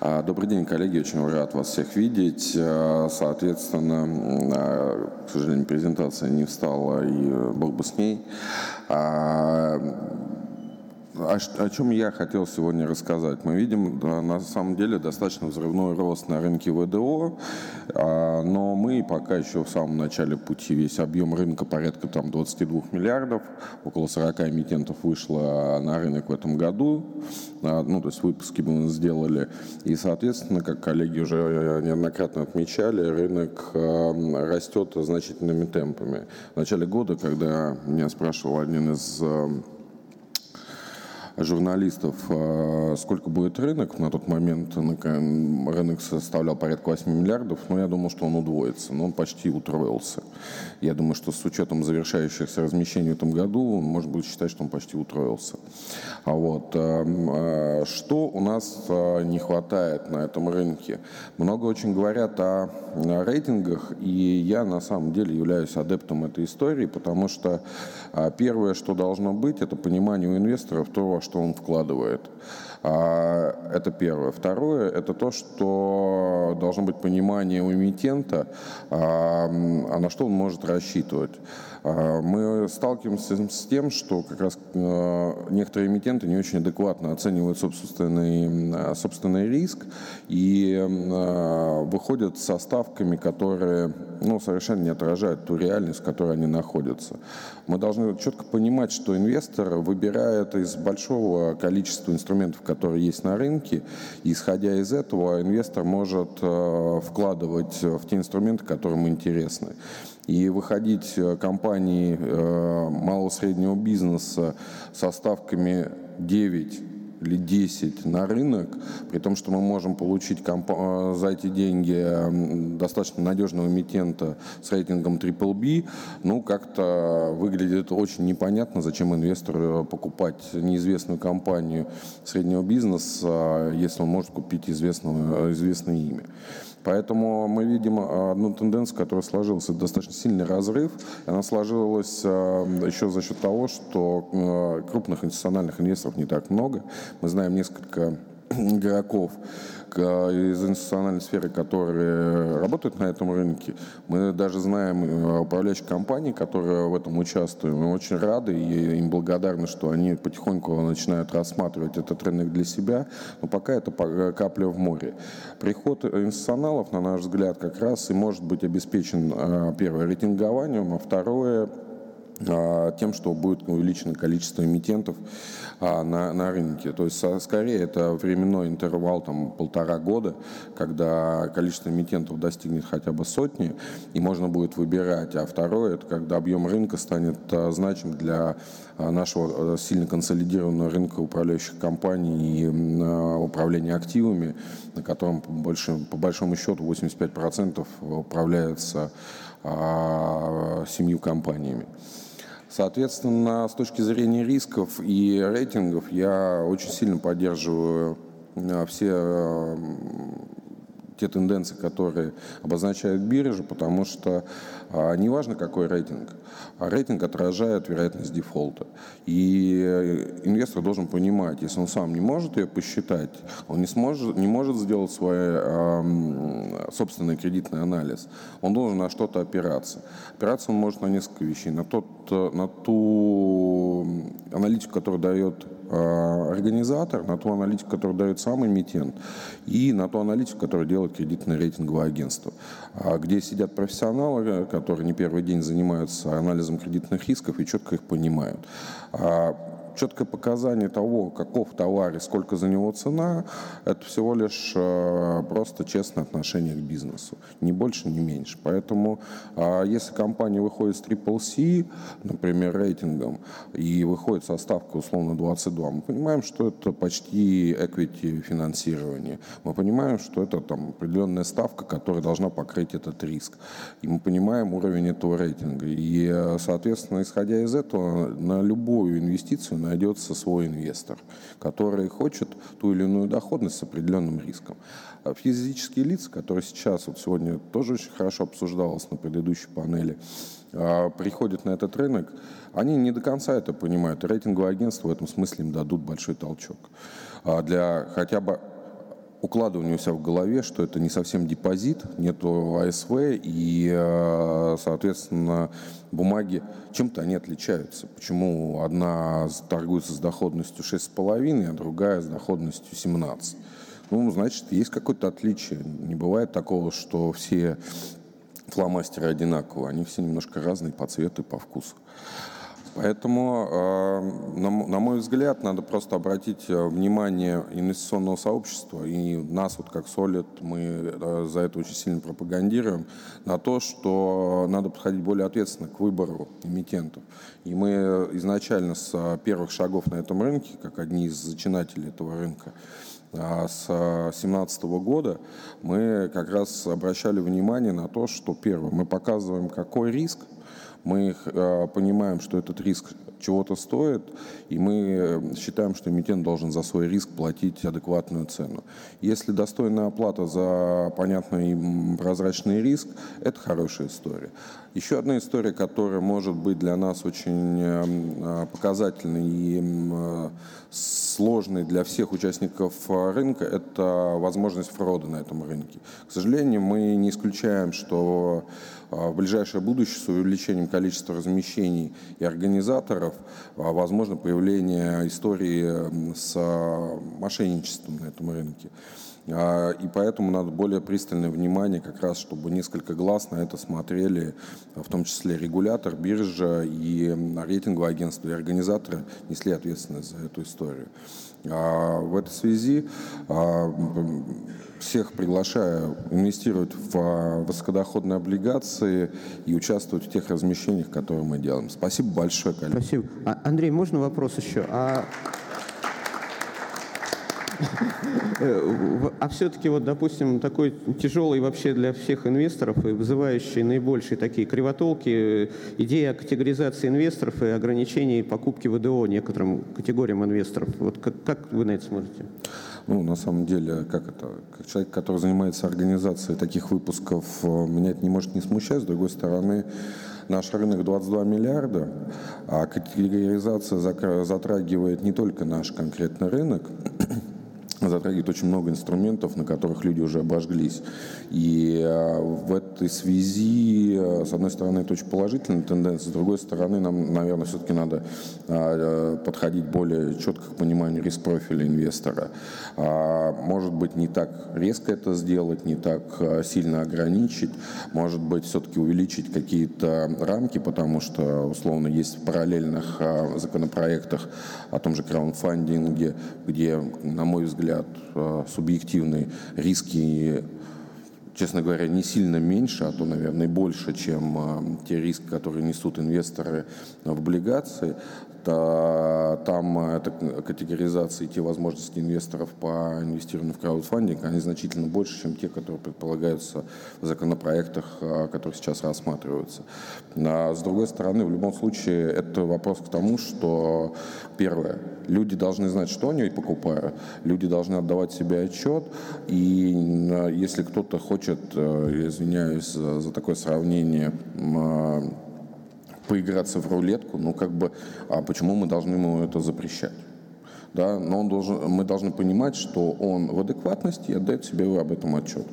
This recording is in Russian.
А, добрый день, коллеги. Очень рад вас всех видеть. А, соответственно, а, к сожалению, презентация не встала, и бог бы с ней. О, о чем я хотел сегодня рассказать? Мы видим на самом деле достаточно взрывной рост на рынке ВДО, а, но мы пока еще в самом начале пути. Весь объем рынка порядка там 22 миллиардов, около 40 эмитентов вышло на рынок в этом году, а, ну то есть выпуски мы сделали. И, соответственно, как коллеги уже неоднократно отмечали, рынок а, растет значительными темпами. В начале года, когда меня спрашивал один из журналистов, а, сколько будет рынок. На тот момент рынок составлял порядка 8 миллиардов, но я думал, что он удвоится, но он почти утроился. Я думаю, что с учетом завершающихся размещений в этом году, может быть считать, что он почти утроился. А вот. А, а, что у нас не хватает на этом рынке? Много очень говорят о рейтингах, и я на самом деле являюсь адептом этой истории, потому что первое, что должно быть, это понимание у инвесторов того, что он вкладывает. А, это первое. Второе – это то, что должно быть понимание у эмитента, а, а на что он может рассчитывать. А, мы сталкиваемся с тем, что как раз некоторые эмитенты не очень адекватно оценивают собственный, собственный риск и выходят со ставками, которые ну, совершенно не отражают ту реальность, в которой они находятся. Мы должны четко понимать, что инвестор выбирает из большого количества инструментов, которые есть на рынке. И, исходя из этого, инвестор может э, вкладывать в те инструменты, которые ему интересны. И выходить э, компании э, малого среднего бизнеса со ставками 9 или 10 на рынок, при том, что мы можем получить э, за эти деньги достаточно надежного эмитента с рейтингом BBB, ну, как-то выглядит очень непонятно, зачем инвестору покупать неизвестную компанию среднего бизнеса, если он может купить известного, известное имя. Поэтому мы видим а, одну тенденцию, которая сложилась. Это достаточно сильный разрыв. Она сложилась а, еще за счет того, что а, крупных институциональных инвесторов не так много. Мы знаем несколько игроков, из институциональной сферы, которые работают на этом рынке. Мы даже знаем э, управляющих компаний, которые в этом участвуют. Мы очень рады и им благодарны, что они потихоньку начинают рассматривать этот рынок для себя. Но пока это капля в море. Приход институционалов, на наш взгляд, как раз и может быть обеспечен, э, первое, рейтингованием, а второе, тем, что будет увеличено количество эмитентов а, на, на рынке. То есть, скорее, это временной интервал там, полтора года, когда количество эмитентов достигнет хотя бы сотни, и можно будет выбирать. А второе, это когда объем рынка станет а, значим для нашего сильно консолидированного рынка управляющих компаний и управления активами, на котором по, большому, по большому счету 85% управляется семью компаниями. Соответственно, с точки зрения рисков и рейтингов я очень сильно поддерживаю э, все э, те тенденции, которые обозначают биржа, потому что а, неважно какой рейтинг, а рейтинг отражает вероятность дефолта. И э, инвестор должен понимать, если он сам не может ее посчитать, он не, сможет, не может сделать свой э, собственный кредитный анализ, он должен на что-то опираться. Опираться он может на несколько вещей. На, тот, на ту аналитику, которую дает э, организатор, на ту аналитику, которую дает сам эмитент, и на ту аналитику, которую делает кредитное рейтинговое агентство, а где сидят профессионалы, которые не первый день занимаются анализом кредитных рисков и четко их понимают. Четкое показание того, каков товар и сколько за него цена, это всего лишь э, просто честное отношение к бизнесу. Ни больше, ни меньше. Поэтому а, если компания выходит с Triple например, рейтингом, и выходит со ставкой условно 22, мы понимаем, что это почти equity финансирование. Мы понимаем, что это там определенная ставка, которая должна покрыть этот риск. И мы понимаем уровень этого рейтинга. И, соответственно, исходя из этого, на любую инвестицию, найдется свой инвестор, который хочет ту или иную доходность с определенным риском. А физические лица, которые сейчас, вот сегодня тоже очень хорошо обсуждалось на предыдущей панели, а, приходят на этот рынок, они не до конца это понимают. Рейтинговые агентства в этом смысле им дадут большой толчок. А для хотя бы укладывание у себя в голове, что это не совсем депозит, нету АСВ, и, э, соответственно, бумаги чем-то они отличаются. Почему одна торгуется с доходностью 6,5, а другая с доходностью 17? Ну, значит, есть какое-то отличие. Не бывает такого, что все фломастеры одинаковые. Они все немножко разные по цвету и по вкусу. Поэтому, э, на мой взгляд, надо просто обратить э, внимание инвестиционного сообщества и нас, вот как Solid, мы э, за это очень сильно пропагандируем, на то, что надо подходить более ответственно к выбору эмитентов. И мы изначально с первых шагов на этом рынке, как одни из зачинателей этого рынка, с 2017 года мы как раз обращали внимание на то, что первое, мы показываем, какой риск. Мы э, понимаем, что этот риск чего-то стоит, и мы э, считаем, что эмитент должен за свой риск платить адекватную цену. Если достойная оплата за понятный и прозрачный риск, это хорошая история. Еще одна история, которая может быть для нас очень э, показательной и сложной для всех участников рынка, это возможность фрода на этом рынке. К сожалению, мы не исключаем, что в ближайшее будущее с увеличением количества размещений и организаторов возможно появление истории с мошенничеством на этом рынке. А, и поэтому надо более пристальное внимание, как раз, чтобы несколько глаз на это смотрели, в том числе регулятор, биржа и рейтинговое агентство и организаторы несли ответственность за эту историю. А в этой связи а, всех приглашаю инвестировать в высокодоходные облигации и участвовать в тех размещениях, которые мы делаем. Спасибо большое, коллеги. Спасибо. А, Андрей, можно вопрос еще? А... Э, а все-таки, вот, допустим, такой тяжелый вообще для всех инвесторов и вызывающий наибольшие такие кривотолки э, идея категоризации инвесторов и ограничений покупки ВДО некоторым категориям инвесторов. Вот как, как вы на это смотрите? Ну, на самом деле, как это, как человек, который занимается организацией таких выпусков, э, меня это не может не смущать. С другой стороны, наш рынок 22 миллиарда, а категоризация затрагивает не только наш конкретный рынок, затрагивает очень много инструментов, на которых люди уже обожглись. И э, в этой связи, э, с одной стороны, это очень положительная тенденция, с другой стороны, нам, наверное, все-таки надо э, подходить более четко к пониманию риск-профиля инвестора. А, может быть, не так резко это сделать, не так сильно ограничить, может быть, все-таки увеличить какие-то рамки, потому что, условно, есть в параллельных законопроектах о том же краундфандинге, где, на мой взгляд, взгляд, э, субъективные риски, честно говоря, не сильно меньше, а то, наверное, больше, чем э, те риски, которые несут инвесторы в облигации там это категоризация и те возможности инвесторов по инвестированию в краудфандинг, они значительно больше, чем те, которые предполагаются в законопроектах, а, которые сейчас рассматриваются. А с другой стороны, в любом случае, это вопрос к тому, что, первое, люди должны знать, что они покупают, люди должны отдавать себе отчет, и если кто-то хочет, э, извиняюсь за такое сравнение, поиграться в рулетку, ну как бы, а почему мы должны ему это запрещать? Да, но он должен, мы должны понимать, что он в адекватности и отдает себе об этом отчет.